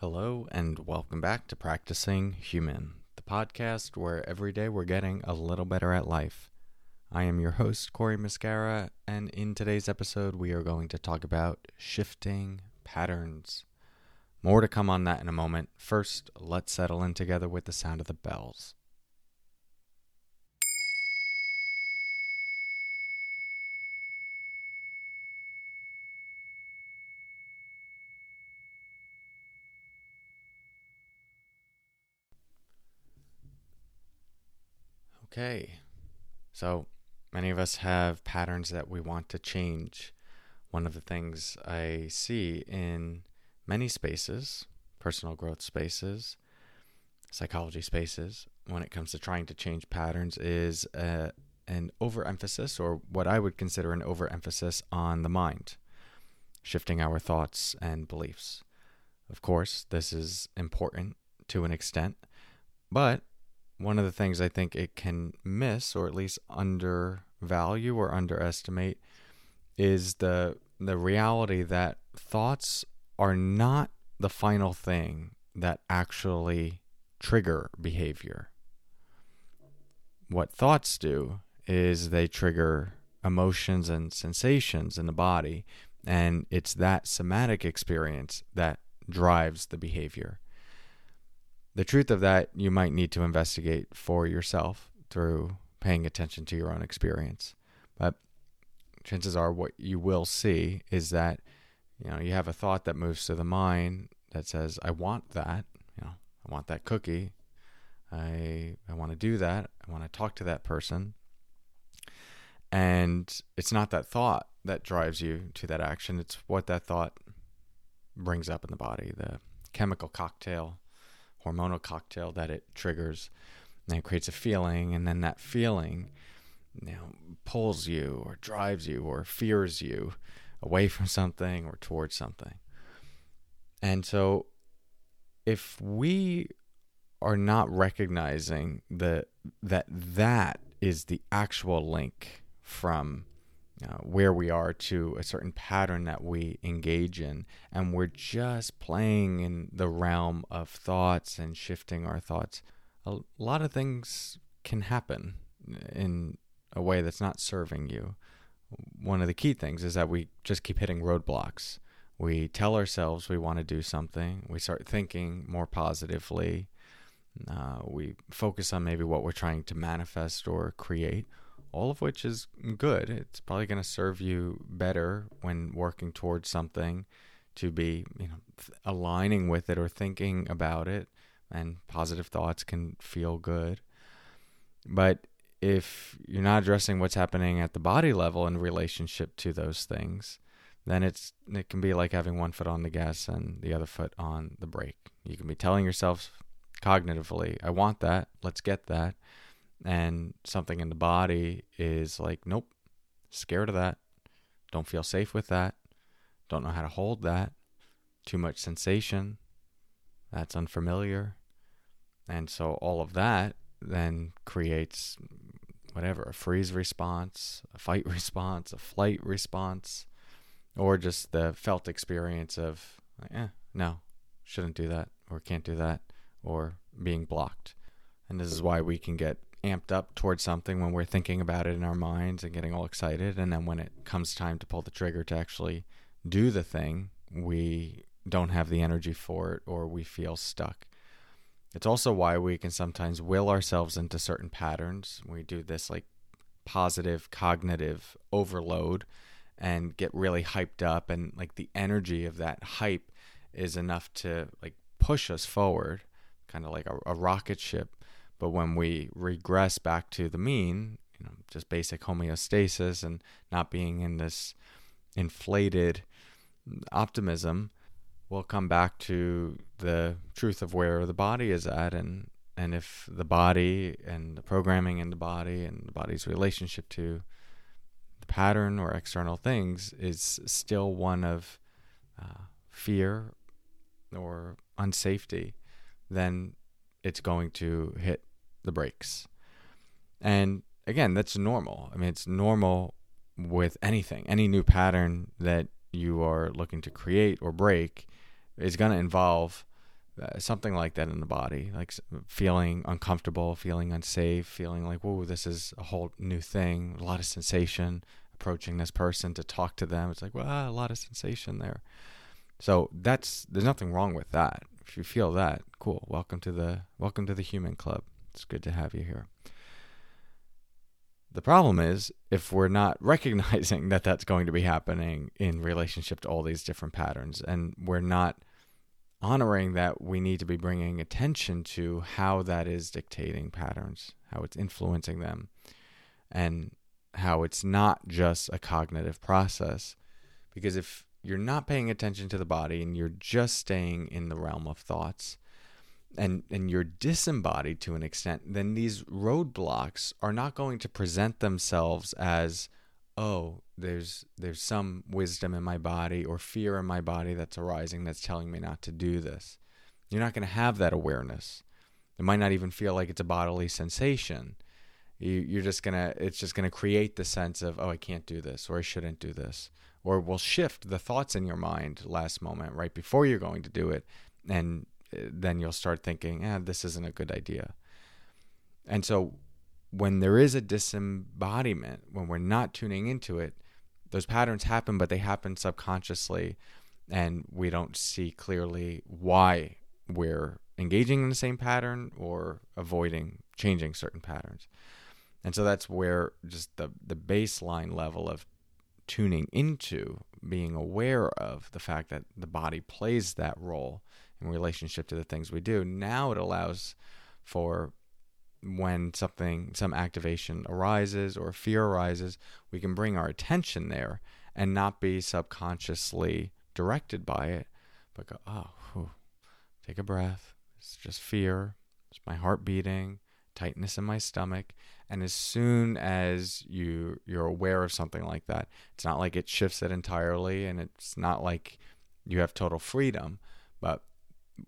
Hello, and welcome back to Practicing Human, the podcast where every day we're getting a little better at life. I am your host, Cory Muscara, and in today's episode, we are going to talk about shifting patterns. More to come on that in a moment. First, let's settle in together with the sound of the bells. Okay. So many of us have patterns that we want to change. One of the things I see in many spaces, personal growth spaces, psychology spaces, when it comes to trying to change patterns, is uh, an overemphasis, or what I would consider an overemphasis, on the mind, shifting our thoughts and beliefs. Of course, this is important to an extent, but one of the things I think it can miss, or at least undervalue or underestimate, is the the reality that thoughts are not the final thing that actually trigger behavior. What thoughts do is they trigger emotions and sensations in the body, and it's that somatic experience that drives the behavior the truth of that you might need to investigate for yourself through paying attention to your own experience. But chances are what you will see is that you know you have a thought that moves to the mind that says I want that, you know, I want that cookie. I I want to do that. I want to talk to that person. And it's not that thought that drives you to that action, it's what that thought brings up in the body, the chemical cocktail hormonal cocktail that it triggers and it creates a feeling and then that feeling you know pulls you or drives you or fears you away from something or towards something. And so if we are not recognizing the that that is the actual link from uh, where we are to a certain pattern that we engage in. And we're just playing in the realm of thoughts and shifting our thoughts. A lot of things can happen in a way that's not serving you. One of the key things is that we just keep hitting roadblocks. We tell ourselves we want to do something, we start thinking more positively. Uh, we focus on maybe what we're trying to manifest or create all of which is good. It's probably going to serve you better when working towards something to be, you know, aligning with it or thinking about it and positive thoughts can feel good. But if you're not addressing what's happening at the body level in relationship to those things, then it's it can be like having one foot on the gas and the other foot on the brake. You can be telling yourself cognitively, I want that, let's get that and something in the body is like, nope, scared of that, don't feel safe with that, don't know how to hold that, too much sensation, that's unfamiliar. And so all of that then creates whatever a freeze response, a fight response, a flight response, or just the felt experience of, eh, no, shouldn't do that, or can't do that, or being blocked. And this is why we can get amped up towards something when we're thinking about it in our minds and getting all excited. And then when it comes time to pull the trigger to actually do the thing, we don't have the energy for it or we feel stuck. It's also why we can sometimes will ourselves into certain patterns. We do this like positive cognitive overload and get really hyped up and like the energy of that hype is enough to like push us forward kind of like a, a rocket ship but when we regress back to the mean, you know, just basic homeostasis and not being in this inflated optimism, we'll come back to the truth of where the body is at. And and if the body and the programming in the body and the body's relationship to the pattern or external things is still one of uh, fear or unsafety, then it's going to hit the brakes. And again, that's normal. I mean, it's normal with anything. Any new pattern that you are looking to create or break is going to involve uh, something like that in the body, like feeling uncomfortable, feeling unsafe, feeling like, whoa, this is a whole new thing, a lot of sensation approaching this person to talk to them. It's like, well, a lot of sensation there. So that's there's nothing wrong with that. If you feel that, cool. Welcome to the welcome to the human club. It's good to have you here. The problem is if we're not recognizing that that's going to be happening in relationship to all these different patterns and we're not honoring that we need to be bringing attention to how that is dictating patterns, how it's influencing them, and how it's not just a cognitive process. Because if you're not paying attention to the body and you're just staying in the realm of thoughts, and, and you're disembodied to an extent, then these roadblocks are not going to present themselves as oh, there's there's some wisdom in my body or fear in my body that's arising that's telling me not to do this. You're not going to have that awareness. It might not even feel like it's a bodily sensation. You, you're just gonna it's just gonna create the sense of oh I can't do this or I shouldn't do this or will shift the thoughts in your mind last moment right before you're going to do it and then you'll start thinking ah this isn't a good idea and so when there is a disembodiment, when we're not tuning into it, those patterns happen, but they happen subconsciously, and we don't see clearly why we're engaging in the same pattern or avoiding changing certain patterns. And so that's where just the, the baseline level of tuning into being aware of the fact that the body plays that role in relationship to the things we do. Now it allows for when something, some activation arises or fear arises, we can bring our attention there and not be subconsciously directed by it, but go, oh, whew, take a breath. It's just fear. It's my heart beating, tightness in my stomach. And as soon as you you're aware of something like that, it's not like it shifts it entirely, and it's not like you have total freedom. But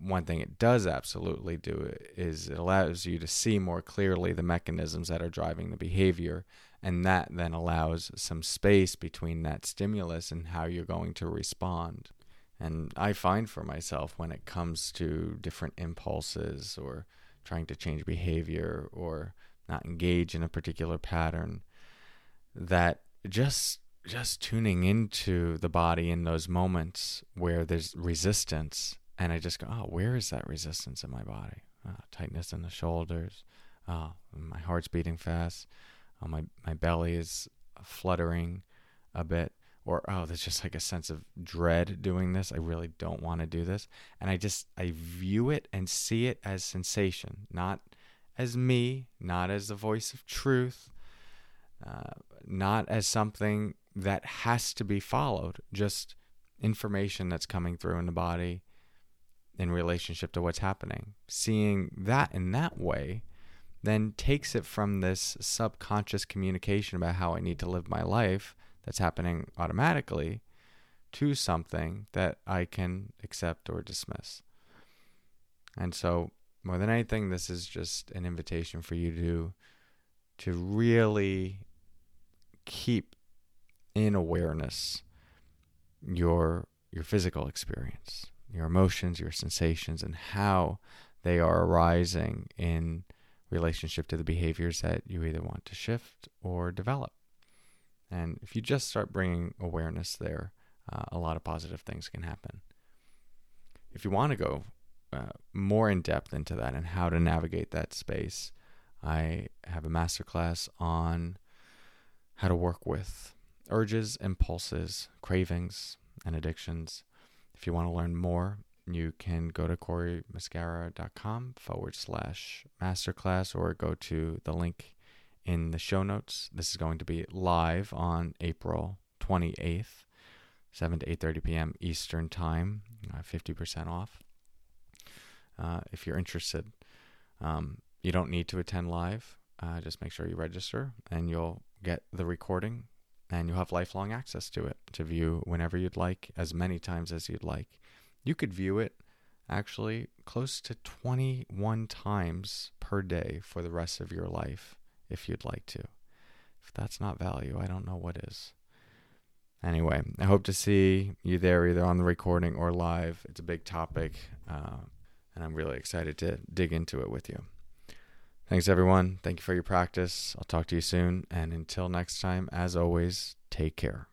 one thing it does absolutely do is it allows you to see more clearly the mechanisms that are driving the behavior. And that then allows some space between that stimulus and how you're going to respond. And i find for myself when it comes to different impulses or trying to change behavior or not engage in a particular pattern that just just tuning into the body in those moments where there's resistance and I just go, oh, where is that resistance in my body? Oh, tightness in the shoulders. Oh, my heart's beating fast. Oh, my my belly is fluttering a bit. Or oh, there's just like a sense of dread doing this. I really don't want to do this, and I just I view it and see it as sensation, not as me, not as the voice of truth, uh, not as something that has to be followed. Just information that's coming through in the body in relationship to what's happening. Seeing that in that way then takes it from this subconscious communication about how I need to live my life that's happening automatically to something that I can accept or dismiss. And so, more than anything, this is just an invitation for you to to really keep in awareness your your physical experience your emotions, your sensations, and how they are arising in relationship to the behaviors that you either want to shift or develop. And if you just start bringing awareness there, uh, a lot of positive things can happen. If you want to go uh, more in depth into that and how to navigate that space, I have a masterclass on how to work with urges, impulses, cravings, and addictions if you want to learn more, you can go to corymuscara.com forward slash masterclass or go to the link in the show notes. This is going to be live on April 28th, 7 to 8.30 p.m. Eastern Time, uh, 50% off. Uh, if you're interested, um, you don't need to attend live. Uh, just make sure you register and you'll get the recording and you'll have lifelong access to it to view whenever you'd like, as many times as you'd like. You could view it actually close to 21 times per day for the rest of your life if you'd like to. If that's not value, I don't know what is. Anyway, I hope to see you there either on the recording or live. It's a big topic. Uh, And I'm really excited to dig into it with you. Thanks, everyone. Thank you for your practice. I'll talk to you soon. And until next time, as always, take care.